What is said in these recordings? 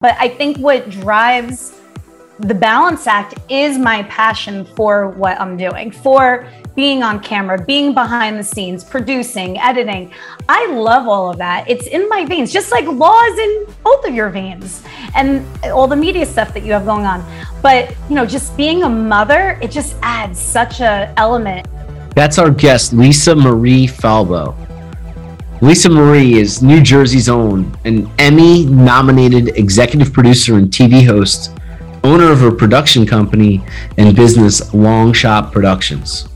But I think what drives the balance act is my passion for what I'm doing, for being on camera, being behind the scenes, producing, editing. I love all of that. It's in my veins, just like law is in both of your veins and all the media stuff that you have going on. But, you know, just being a mother, it just adds such a element. That's our guest, Lisa Marie Falbo. Lisa Marie is New Jersey's own, an Emmy nominated executive producer and TV host, owner of her production company and business, Long Shot Productions.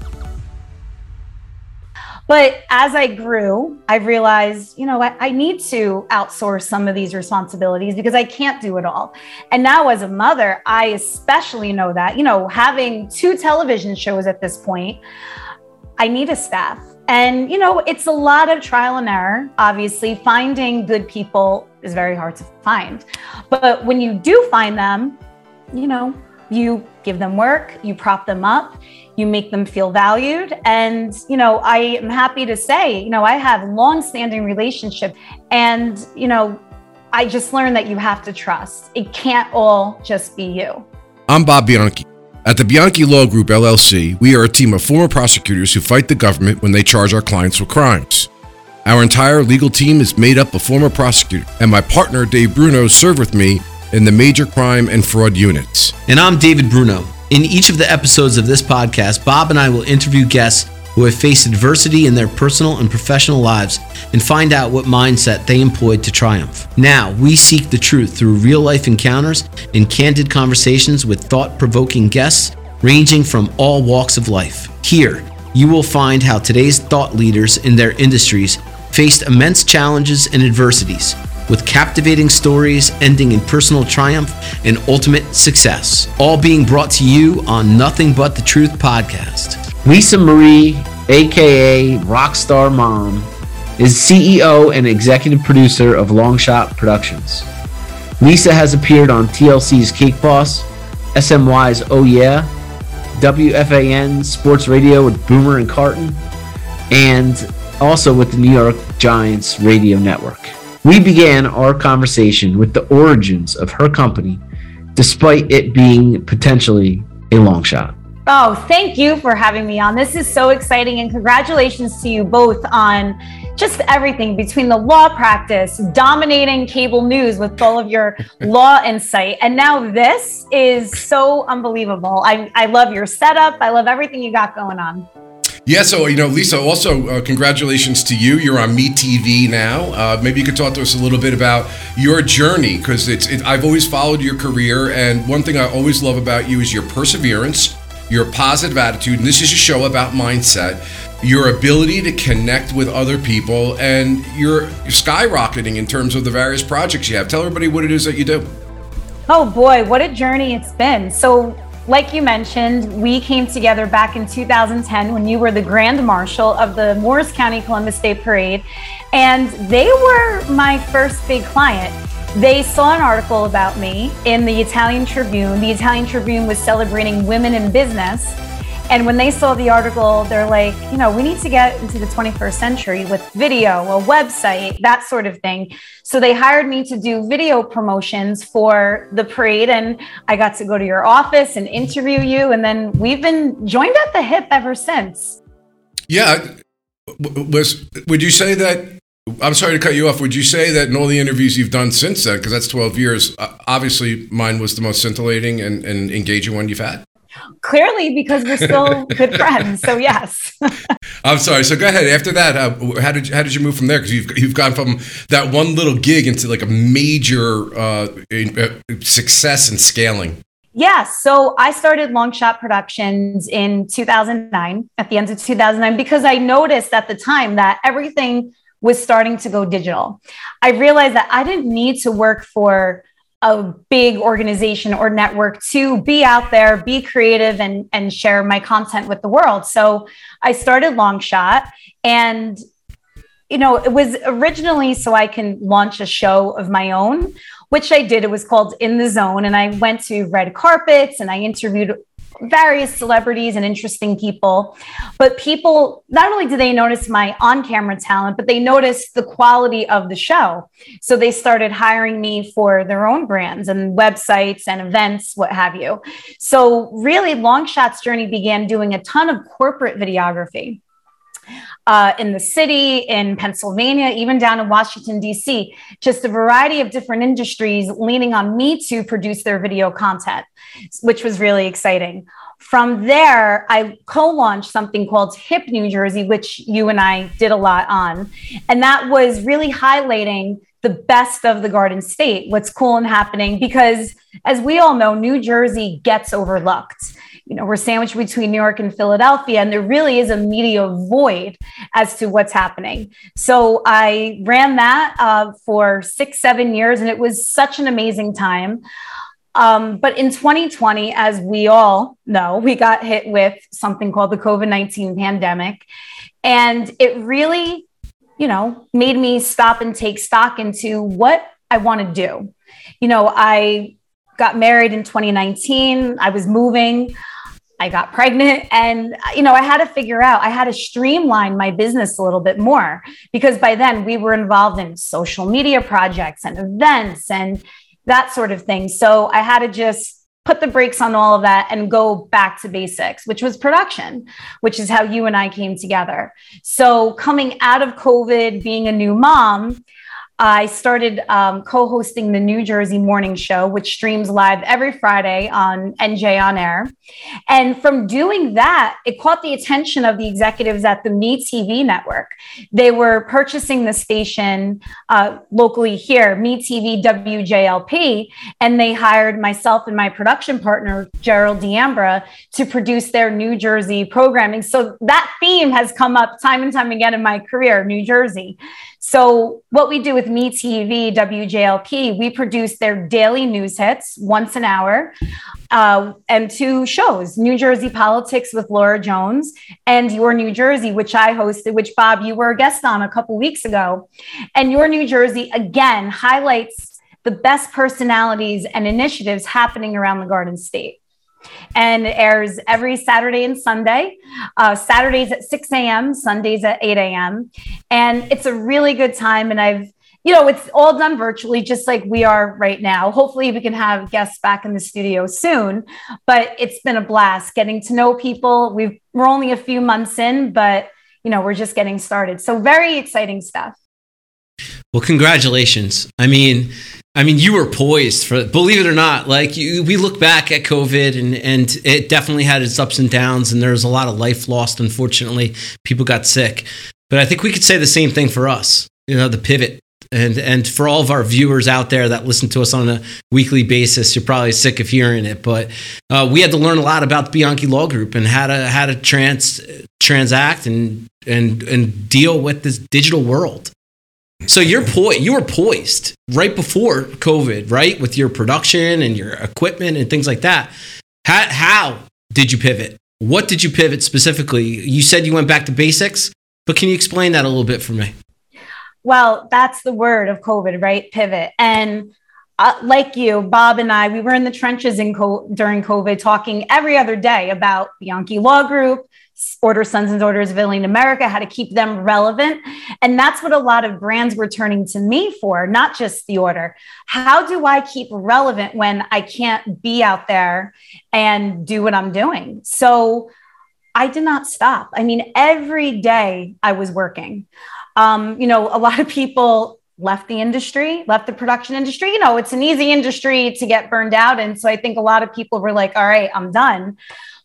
But as I grew, I realized, you know, I, I, need to outsource some of these responsibilities because I can't do it all. And now, as a mother, I especially know that, you know, having two television shows at this point, I need a staff. And, you know, it's a lot of trial and error. Obviously, finding good people is very hard to find. But when you do find them, you know, you give them work, you prop them up, you make them feel valued. And, you know, I am happy to say, you know, I have long-standing relationship and, you know, I just learned that you have to trust. It can't all just be you. I'm Bob Bianchi. At the Bianchi Law Group LLC, we are a team of former prosecutors who fight the government when they charge our clients with crimes. Our entire legal team is made up of former prosecutors, and my partner Dave Bruno served with me in the major crime and fraud units. And I'm David Bruno. In each of the episodes of this podcast, Bob and I will interview guests who have faced adversity in their personal and professional lives and find out what mindset they employed to triumph. Now, we seek the truth through real life encounters and candid conversations with thought provoking guests ranging from all walks of life. Here, you will find how today's thought leaders in their industries faced immense challenges and adversities with captivating stories ending in personal triumph and ultimate success. All being brought to you on Nothing But the Truth podcast. Lisa Marie, aka Rockstar Mom, is CEO and executive producer of Longshot Productions. Lisa has appeared on TLC's Cake Boss, SNY's Oh Yeah, WFAN Sports Radio with Boomer and Carton, and also with the New York Giants Radio Network. We began our conversation with the origins of her company, despite it being potentially a long shot. Oh, thank you for having me on. This is so exciting, and congratulations to you both on just everything between the law practice, dominating cable news with all of your law insight. And now this is so unbelievable. I, I love your setup, I love everything you got going on. Yeah, so you know, Lisa. Also, uh, congratulations to you. You're on Me TV now. Uh, maybe you could talk to us a little bit about your journey because it's. It, I've always followed your career, and one thing I always love about you is your perseverance, your positive attitude, and this is a show about mindset. Your ability to connect with other people, and you're skyrocketing in terms of the various projects you have. Tell everybody what it is that you do. Oh boy, what a journey it's been. So like you mentioned, we came together back in 2010 when you were the Grand Marshal of the Morris County Columbus Day Parade. And they were my first big client. They saw an article about me in the Italian Tribune. The Italian Tribune was celebrating women in business. And when they saw the article, they're like, you know, we need to get into the 21st century with video, a website, that sort of thing. So they hired me to do video promotions for the parade. And I got to go to your office and interview you. And then we've been joined at the hip ever since. Yeah. Was, would you say that? I'm sorry to cut you off. Would you say that in all the interviews you've done since then, because that's 12 years, obviously mine was the most scintillating and, and engaging one you've had? Clearly, because we're still good friends. So yes. I'm sorry. So go ahead. After that, uh, how did you, how did you move from there? Because you've you've gone from that one little gig into like a major uh, uh, success and scaling. Yeah, so I started Long Shot Productions in 2009, at the end of 2009, because I noticed at the time that everything was starting to go digital. I realized that I didn't need to work for a big organization or network to be out there, be creative, and, and share my content with the world. So I started Longshot and you know, it was originally so I can launch a show of my own, which I did. It was called In the Zone. And I went to red carpets and I interviewed various celebrities and interesting people. But people, not only do they notice my on camera talent, but they notice the quality of the show. So they started hiring me for their own brands and websites and events, what have you. So, really, Longshot's journey began doing a ton of corporate videography uh, in the city, in Pennsylvania, even down in Washington, D.C., just a variety of different industries leaning on me to produce their video content, which was really exciting. From there, I co launched something called HIP New Jersey, which you and I did a lot on. And that was really highlighting the best of the Garden State, what's cool and happening, because as we all know, New Jersey gets overlooked you know, we're sandwiched between New York and Philadelphia, and there really is a media void as to what's happening. So I ran that uh, for six, seven years, and it was such an amazing time. Um, but in 2020, as we all know, we got hit with something called the COVID 19 pandemic. And it really, you know, made me stop and take stock into what I want to do. You know, I got married in 2019, I was moving. I got pregnant and you know I had to figure out I had to streamline my business a little bit more because by then we were involved in social media projects and events and that sort of thing. So I had to just put the brakes on all of that and go back to basics which was production which is how you and I came together. So coming out of covid being a new mom I started um, co hosting the New Jersey Morning Show, which streams live every Friday on NJ On Air. And from doing that, it caught the attention of the executives at the Me TV network. They were purchasing the station uh, locally here, Me TV WJLP, and they hired myself and my production partner, Gerald D'Ambra, to produce their New Jersey programming. So that theme has come up time and time again in my career, New Jersey. So, what we do with Me TV, WJLP, we produce their daily news hits once an hour uh, and two shows New Jersey Politics with Laura Jones and Your New Jersey, which I hosted, which Bob, you were a guest on a couple weeks ago. And Your New Jersey, again, highlights the best personalities and initiatives happening around the Garden State and it airs every Saturday and Sunday. Uh, Saturdays at 6 a.m., Sundays at 8 a.m. And it's a really good time. And I've, you know, it's all done virtually, just like we are right now. Hopefully, we can have guests back in the studio soon. But it's been a blast getting to know people. We've, we're only a few months in, but, you know, we're just getting started. So, very exciting stuff. Well, congratulations. I mean, I mean, you were poised for, believe it or not, like you, we look back at COVID and, and it definitely had its ups and downs and there was a lot of life lost. Unfortunately, people got sick, but I think we could say the same thing for us, you know, the pivot and, and for all of our viewers out there that listen to us on a weekly basis, you're probably sick of hearing it, but uh, we had to learn a lot about the Bianchi Law Group and how to, how to trans, transact and, and, and deal with this digital world. So you're po- you were poised right before COVID, right, with your production and your equipment and things like that. How, how did you pivot? What did you pivot specifically? You said you went back to basics, but can you explain that a little bit for me? Well, that's the word of COVID, right? Pivot. And uh, like you, Bob and I, we were in the trenches in co- during COVID, talking every other day about Bianchi Law Group, Order Sons and Daughters of Italy in America, how to keep them relevant. And that's what a lot of brands were turning to me for, not just the order. How do I keep relevant when I can't be out there and do what I'm doing? So I did not stop. I mean, every day I was working. Um, you know, a lot of people left the industry, left the production industry. You know, it's an easy industry to get burned out. And so I think a lot of people were like, all right, I'm done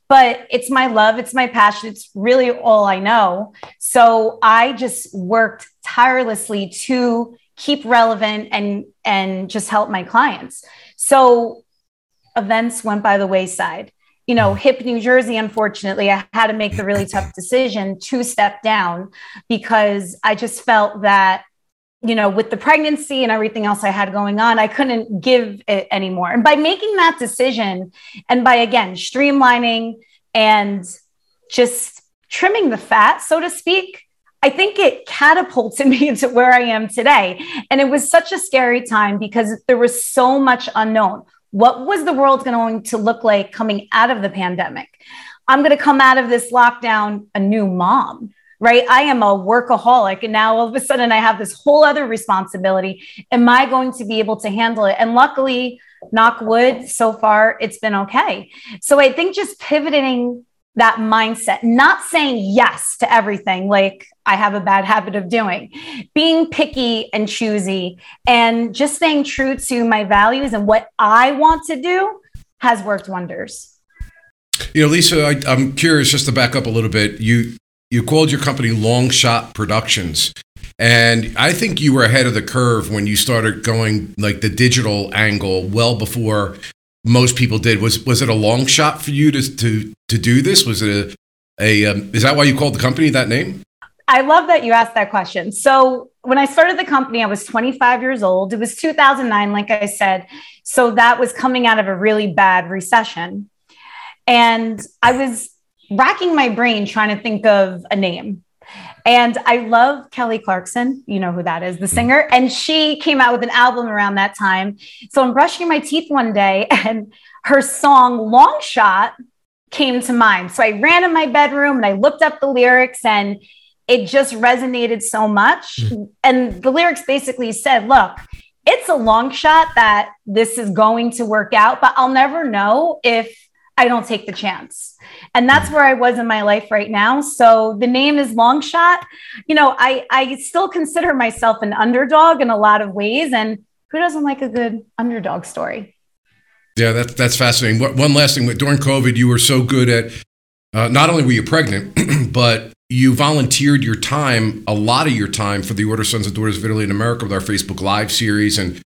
but it's my love, it's my passion, it's really all I know. So I just worked tirelessly to keep relevant and and just help my clients. So events went by the wayside. You know, HIP New Jersey, unfortunately, I had to make the really tough decision to step down because I just felt that you know, with the pregnancy and everything else I had going on, I couldn't give it anymore. And by making that decision and by again streamlining and just trimming the fat, so to speak, I think it catapulted me into where I am today. And it was such a scary time because there was so much unknown. What was the world going to look like coming out of the pandemic? I'm going to come out of this lockdown a new mom, right? I am a workaholic. And now all of a sudden I have this whole other responsibility. Am I going to be able to handle it? And luckily, knock wood, so far it's been okay. So I think just pivoting that mindset, not saying yes to everything like I have a bad habit of doing, being picky and choosy, and just staying true to my values and what I want to do has worked wonders. You know, Lisa, I, I'm curious just to back up a little bit. You you called your company Long Shot Productions. And I think you were ahead of the curve when you started going like the digital angle well before most people did. Was was it a long shot for you to to to do this? Was it a, a um, is that why you called the company that name? I love that you asked that question. So when I started the company, I was 25 years old. It was 2009, like I said. So that was coming out of a really bad recession. And I was racking my brain trying to think of a name. And I love Kelly Clarkson. You know who that is, the singer. And she came out with an album around that time. So I'm brushing my teeth one day and her song Long Shot came to mind. So I ran in my bedroom and I looked up the lyrics and it just resonated so much. Mm-hmm. And the lyrics basically said, look, it's a long shot that this is going to work out, but I'll never know if I don't take the chance. And that's mm. where I was in my life right now. So the name is Long Shot. You know, I, I still consider myself an underdog in a lot of ways. And who doesn't like a good underdog story? Yeah, that's that's fascinating. One last thing, during COVID, you were so good at uh, not only were you pregnant, but you volunteered your time, a lot of your time, for the Order Sons and Daughters of Italy in America with our Facebook Live series. And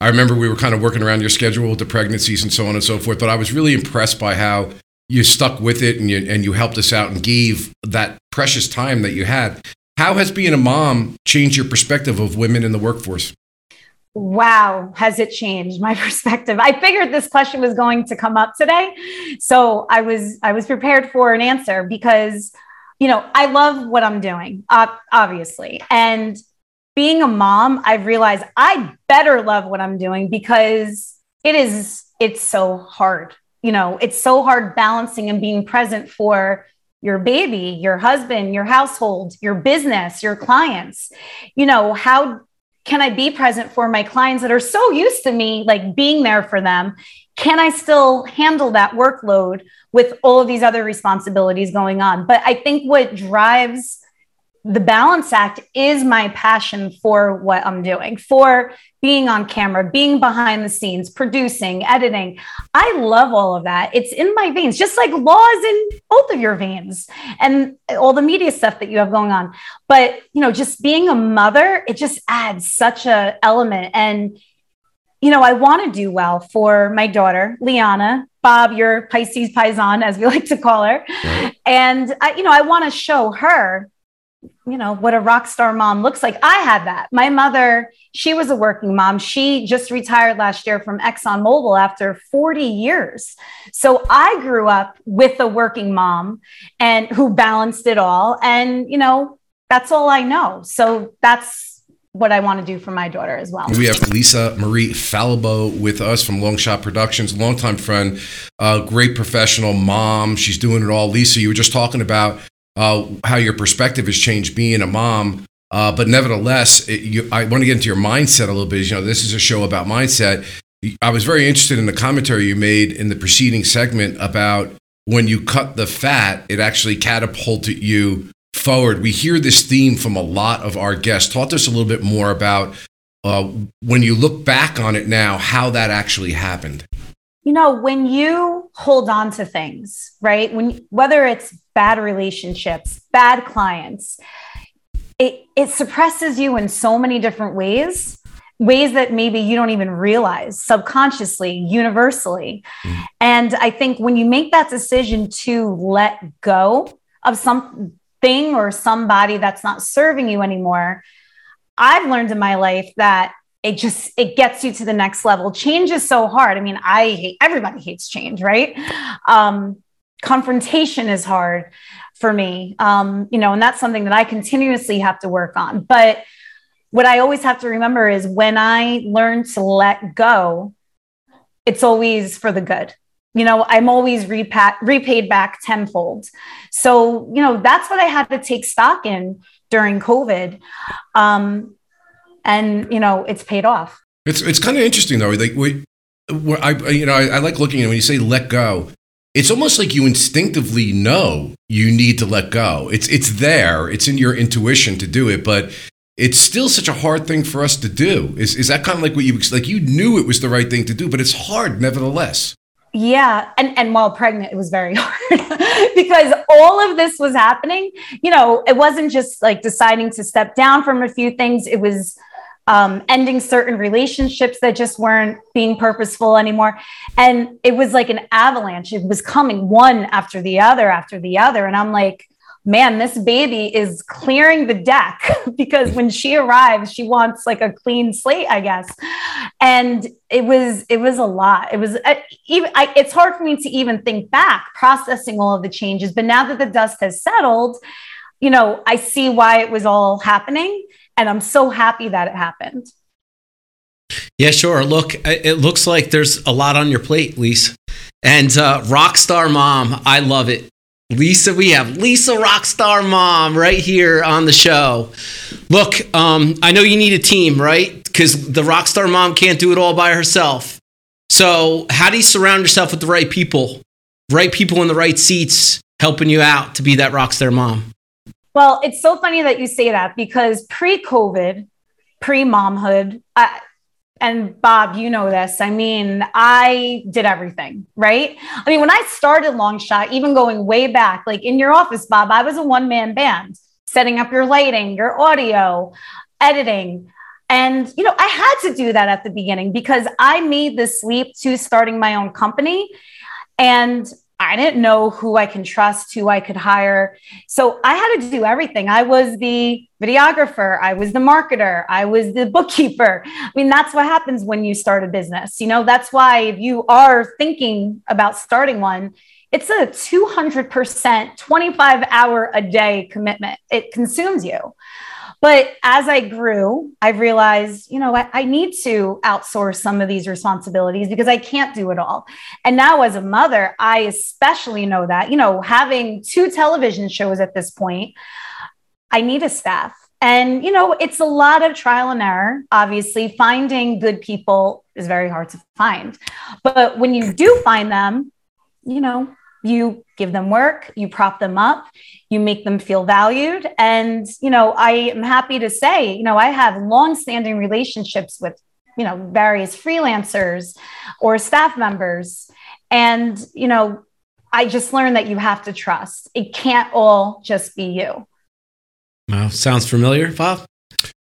I remember we were kind of working around your schedule with the pregnancies and so on and so forth. But I was really impressed by how you stuck with it and you and you helped us out and gave that precious time that you had. How has being a mom changed your perspective of women in the workforce? Wow, has it changed my perspective? I figured this question was going to come up today. So I was I was prepared for an answer because you know, I love what I'm doing, obviously. And being a mom, I've realized I better love what I'm doing because it is it's so hard you know, it's so hard balancing and being present for your baby, your husband, your household, your business, your clients. You know, how can I be present for my clients that are so used to me, like being there for them? Can I still handle that workload with all of these other responsibilities going on? But I think what drives the balance act is my passion for what I'm doing, for being on camera, being behind the scenes, producing, editing. I love all of that. It's in my veins, just like law is in both of your veins and all the media stuff that you have going on. But, you know, just being a mother, it just adds such a element. And, you know, I want to do well for my daughter, Liana, Bob, your Pisces Paisan, as we like to call her. And, I, you know, I want to show her you know what a rock star mom looks like. I had that. My mother she was a working mom. She just retired last year from exxonmobil after 40 years. So i grew up with a working mom and who balanced it all. And you know that's all i know. So that's what I want to do for my daughter as well. We have Lisa Marie Falbo with us from Long Shot Productions, longtime friend, great professional mom. She's doing it all. Lisa, you were just talking about uh, how your perspective has changed being a mom. Uh, but nevertheless, it, you, I want to get into your mindset a little bit. You know, this is a show about mindset. I was very interested in the commentary you made in the preceding segment about when you cut the fat, it actually catapulted you forward. We hear this theme from a lot of our guests. Talk to us a little bit more about uh, when you look back on it now, how that actually happened you know when you hold on to things right when whether it's bad relationships bad clients it it suppresses you in so many different ways ways that maybe you don't even realize subconsciously universally mm. and i think when you make that decision to let go of something or somebody that's not serving you anymore i've learned in my life that it just it gets you to the next level. Change is so hard. I mean i hate everybody hates change right? Um, confrontation is hard for me um, you know and that's something that i continuously have to work on. But what i always have to remember is when i learn to let go it's always for the good. You know, I'm always repa- repaid back tenfold. So, you know, that's what I had to take stock in during COVID. Um, and, you know, it's paid off. It's, it's kind of interesting though. Like we, I, you know, I, I like looking at when you say let go, it's almost like you instinctively know you need to let go. It's it's there. It's in your intuition to do it, but it's still such a hard thing for us to do. Is is that kind of like what you like? You knew it was the right thing to do, but it's hard nevertheless. Yeah, and and while pregnant, it was very hard because all of this was happening. You know, it wasn't just like deciding to step down from a few things. It was um, ending certain relationships that just weren't being purposeful anymore. And it was like an avalanche. It was coming one after the other after the other. And I'm like, man, this baby is clearing the deck because when she arrives, she wants like a clean slate, I guess. And it was it was a lot. It was uh, even I, it's hard for me to even think back processing all of the changes. But now that the dust has settled, you know, I see why it was all happening and I'm so happy that it happened. Yeah, sure. Look, it looks like there's a lot on your plate, Lisa. And uh, Rockstar Mom, I love it. Lisa, we have Lisa Rockstar Mom right here on the show. Look, um, I know you need a team, right? Because the Rockstar Mom can't do it all by herself. So, how do you surround yourself with the right people? Right people in the right seats helping you out to be that Rockstar Mom? Well, it's so funny that you say that because pre COVID, pre momhood, and Bob, you know this. I mean, I did everything, right? I mean, when I started Long Shot, even going way back, like in your office, Bob, I was a one man band, setting up your lighting, your audio, editing. And, you know, I had to do that at the beginning because I made the leap to starting my own company. And I didn't know who I can trust, who I could hire. So I had to do everything. I was the videographer, I was the marketer, I was the bookkeeper. I mean, that's what happens when you start a business. You know, that's why if you are thinking about starting one, it's a 200%, 25 hour a day commitment. It consumes you. But as I grew, I realized, you know, I, I, need to outsource some of these responsibilities because I can't do it all. And now, as a mother, I especially know that, you know, having two television shows at this point, I need a staff. And, you know, it's a lot of trial and error. Obviously, finding good people is very hard to find. But when you do find them, you know, you give them work, you prop them up, you make them feel valued. And, you know, I am happy to say, you know, I have long-standing relationships with, you know, various freelancers or staff members. And, you know, I just learned that you have to trust. It can't all just be you. Wow, sounds familiar, Bob.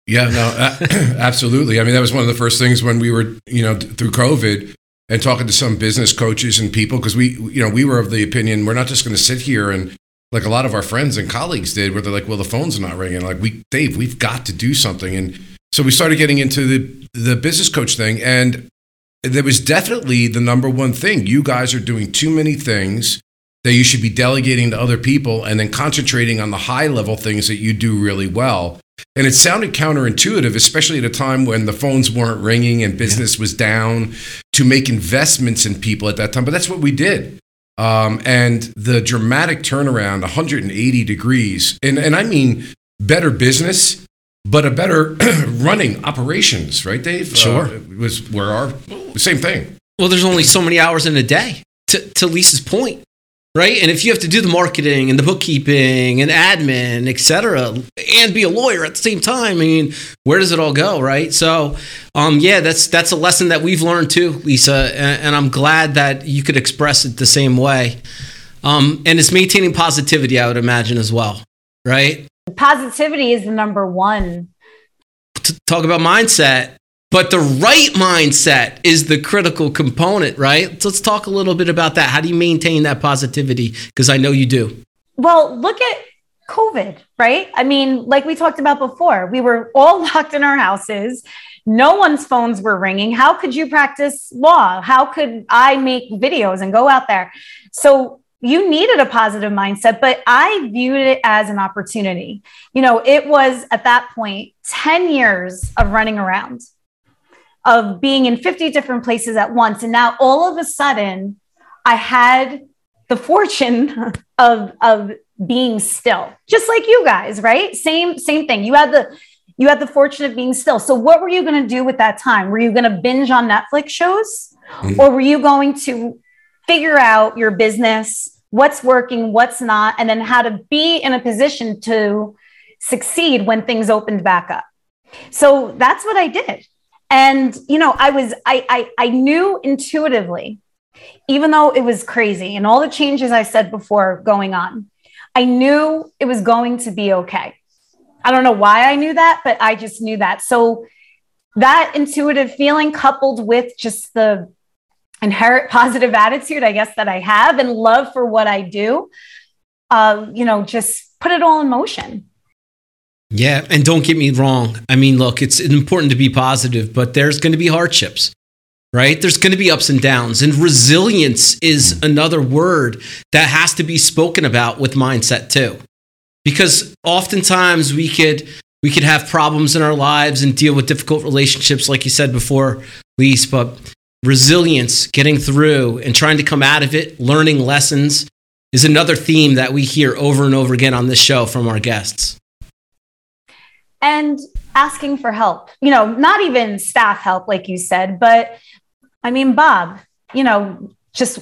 Yeah, no, absolutely. I mean, that was one of the first things when we were, you know, through COVID and talking to some business coaches and people because we, you know, we were of the opinion we're not just going to sit here and like a lot of our friends and colleagues did, where they're like, "Well, the phone's not ringing." Like, we, Dave, we've got to do something, and so we started getting into the the business coach thing, and there was definitely the number one thing. You guys are doing too many things that you should be delegating to other people, and then concentrating on the high level things that you do really well. And it sounded counterintuitive, especially at a time when the phones weren't ringing and business was down, to make investments in people at that time. But that's what we did. Um, and the dramatic turnaround, 180 degrees, and, and I mean better business, but a better running operations, right, Dave? Sure. Uh, was where our same thing. Well, there's only so many hours in a day. To, to Lisa's point, right? And if you have to do the marketing and the bookkeeping and admin, et cetera, and be a lawyer at the same time, I mean, where does it all go, right? So, um, yeah, that's that's a lesson that we've learned too, Lisa, and, and I'm glad that you could express it the same way. Um, and it's maintaining positivity, I would imagine as well, right? Positivity is the number one. To talk about mindset, but the right mindset is the critical component, right? So let's talk a little bit about that. How do you maintain that positivity? Because I know you do. Well, look at COVID, right? I mean, like we talked about before, we were all locked in our houses. No one's phones were ringing. How could you practice law? How could I make videos and go out there? So you needed a positive mindset, but I viewed it as an opportunity. You know, it was at that point 10 years of running around of being in 50 different places at once. And now all of a sudden, I had the fortune of, of being still, just like you guys, right? Same, same thing. You had the you had the fortune of being still. So what were you going to do with that time? Were you going to binge on Netflix shows? Mm-hmm. Or were you going to figure out your business, what's working, what's not, and then how to be in a position to succeed when things opened back up? So that's what I did. And you know, I was I I, I knew intuitively, even though it was crazy and all the changes I said before going on, I knew it was going to be okay. I don't know why I knew that, but I just knew that. So that intuitive feeling coupled with just the inherent positive attitude, I guess, that I have and love for what I do, uh, you know, just put it all in motion. Yeah. And don't get me wrong. I mean, look, it's important to be positive, but there's going to be hardships, right? There's going to be ups and downs. And resilience is another word that has to be spoken about with mindset too. Because oftentimes we could we could have problems in our lives and deal with difficult relationships, like you said before, Lise, but resilience, getting through and trying to come out of it, learning lessons is another theme that we hear over and over again on this show from our guests and asking for help. You know, not even staff help, like you said, but I mean, Bob, you know, just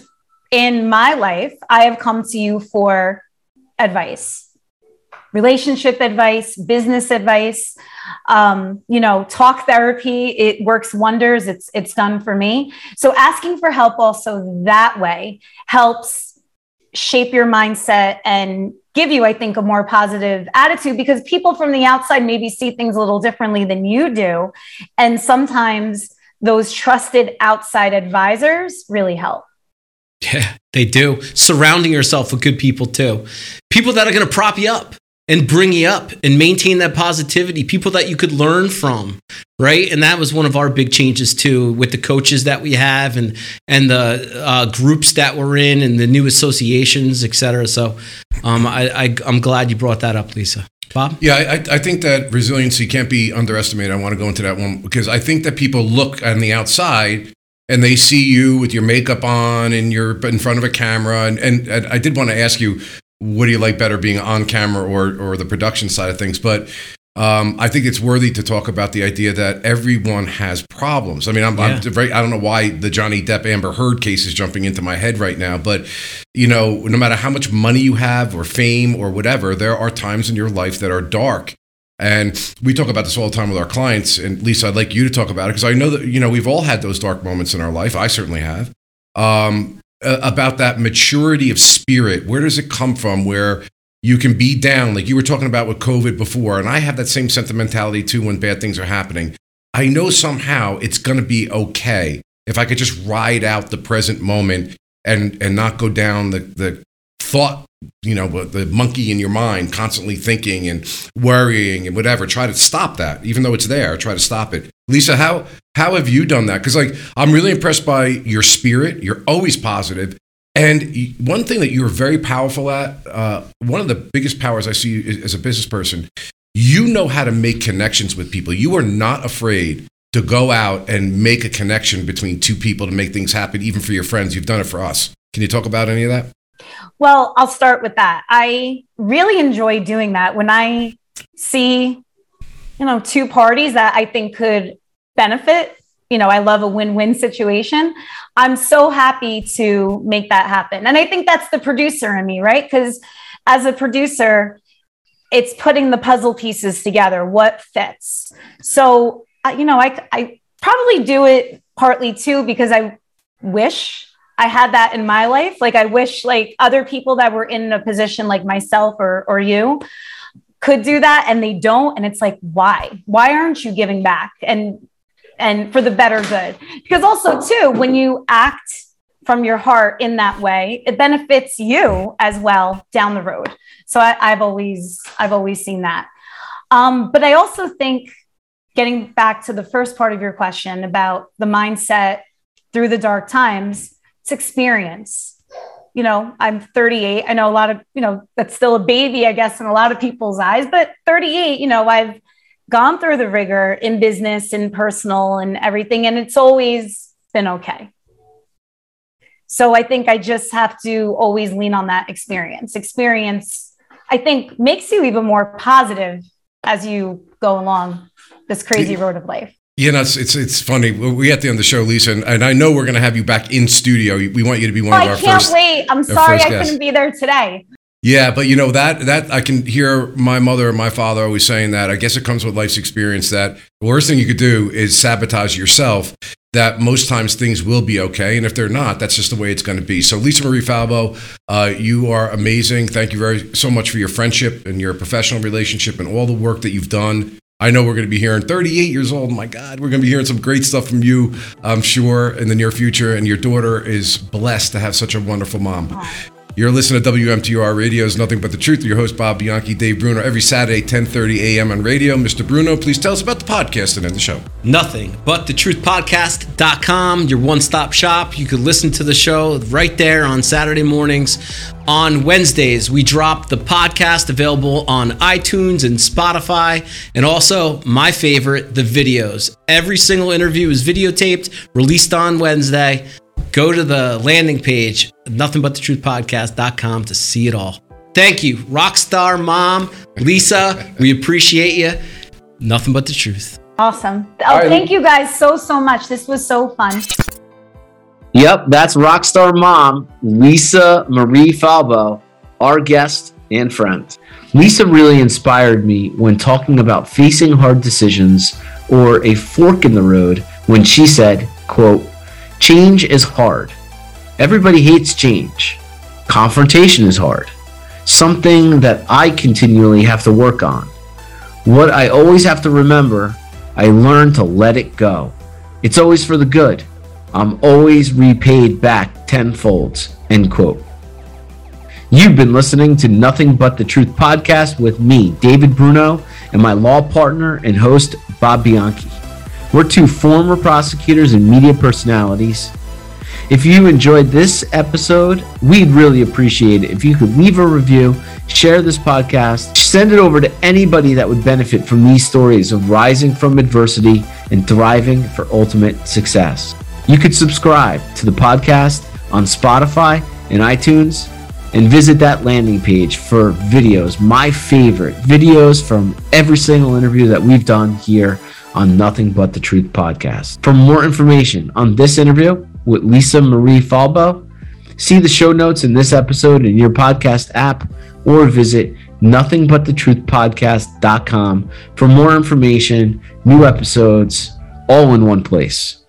in my life, I have come to you for advice, relationship advice, business advice. Um, you know, talk therapy, it works wonders. It's it's done for me. So asking for help also that way helps shape your mindset and give you, I think, a more positive attitude because people from the outside maybe see things a little differently than you do. And sometimes those trusted outside advisors really help. Yeah, they do. Surrounding yourself with good people too. People that are going to prop you up and bring you up and maintain that positivity people that you could learn from right and that was one of our big changes too with the coaches that we have and and the uh, groups that we're in and the new associations et cetera so um, I, I i'm glad you brought that up lisa Bob? Yeah, I, I think that resiliency can't be underestimated. I want to go into that one because I think that people look on the outside and they see you with your makeup on and you're in front of a camera. And, and, and I did want to ask you, what do you like better being on camera or or the production side of things but um, I think it's worthy to talk about the idea that everyone has problems. I mean, I'm, yeah. I'm very, I don't know why the Johnny Depp Amber Heard case is jumping into my head right now, but you know, no matter how much money you have or fame or whatever, there are times in your life that are dark. And we talk about this all the time with our clients. And Lisa, I'd like you to talk about it because I know that, you know, we've all had those dark moments in our life. I certainly have. Um, uh, about that maturity of spirit. Where does it come from? Where you can be down, like you were talking about with COVID before, and I have that same sentimentality too when bad things are happening. I know somehow it's going to be okay if I could just ride out the present moment and and not go down the the thought you know the monkey in your mind constantly thinking and worrying and whatever try to stop that even though it's there try to stop it lisa how how have you done that? Because like i'm really impressed by your spirit. You're always positive. And one thing that you're very powerful at uh, one of the biggest powers i see as a business person you know how to make connections with people. You are not afraid to go out and make a connection between two people to make things happen even for your friends. You've done it for us. Can you talk about any of that? Well, I'll start with that. I really enjoy doing that. When I see, you know, two parties that I think could benefit. You know, I love a win win situation. I'm so happy to make that happen. And I think that's the producer in me, right? Because as a producer, it's putting the puzzle pieces together, what fits. So, you know, I, I probably do it partly too because I wish I had that in my life. Like I wish like other people that were in a position like myself or or you could do that and they don't and it's like why? Why aren't you giving back and and for the better good? Because also too when you act from your heart in that way, it benefits you as well down the road. So I, have always I've always seen that. Um, but I also think getting back to the first part of your question about the mindset through the dark times, it's experience. You know, I'm 38. I know a lot of, you know, that's still a baby, I guess, in a lot of people's eyes, but 38, you know, I've gone through the rigor in business and personal and everything, and it's always been okay. So I think I just have to always lean on that experience. Experience, I think, makes you even more positive as you go along this crazy road of life. You know, it's, it's it's funny. We're at the end of the show, Lisa, and, and I know we're going to have you back in studio. We want you to be one oh, of our first. I can't wait. I'm sorry I guest. couldn't be there today. Yeah, but you know that that I can hear my mother and my father always saying that. I guess it comes with life's experience that the worst thing you could do is sabotage yourself. That most times things will be okay, and if they're not, that's just the way it's going to be. So, Lisa Marie Falbo, uh, you are amazing. Thank you very so much for your friendship and your professional relationship and all the work that you've done. I know we're going to be hearing 38 years old. My God, we're going to be hearing some great stuff from you, I'm sure, in the near future. And your daughter is blessed to have such a wonderful mom. You're listening to WMTR Radio's Nothing But the Truth. Your host, Bob Bianchi, Dave Bruno, every Saturday, 10.30 a.m. on radio. Mr. Bruno, please tell us about the podcast and end the show. Nothing but the truthpodcast.com, your one stop shop. You could listen to the show right there on Saturday mornings. On Wednesdays, we drop the podcast available on iTunes and Spotify, and also my favorite, the videos. Every single interview is videotaped, released on Wednesday go to the landing page, nothingbutthetruthpodcast.com to see it all. Thank you, Rockstar Mom, Lisa. we appreciate you. Nothing but the truth. Awesome. Oh, right. thank you guys so, so much. This was so fun. Yep, that's Rockstar Mom, Lisa Marie Falbo, our guest and friend. Lisa really inspired me when talking about facing hard decisions or a fork in the road when she said, quote, Change is hard. Everybody hates change. Confrontation is hard. Something that I continually have to work on. What I always have to remember, I learn to let it go. It's always for the good. I'm always repaid back tenfold. End quote. You've been listening to Nothing But the Truth podcast with me, David Bruno, and my law partner and host, Bob Bianchi. We're two former prosecutors and media personalities. If you enjoyed this episode, we'd really appreciate it if you could leave a review, share this podcast, send it over to anybody that would benefit from these stories of rising from adversity and thriving for ultimate success. You could subscribe to the podcast on Spotify and iTunes and visit that landing page for videos, my favorite videos from every single interview that we've done here on Nothing But the Truth podcast. For more information on this interview with Lisa Marie Falbo, see the show notes in this episode in your podcast app or visit nothingbutthetruthpodcast.com for more information, new episodes, all in one place.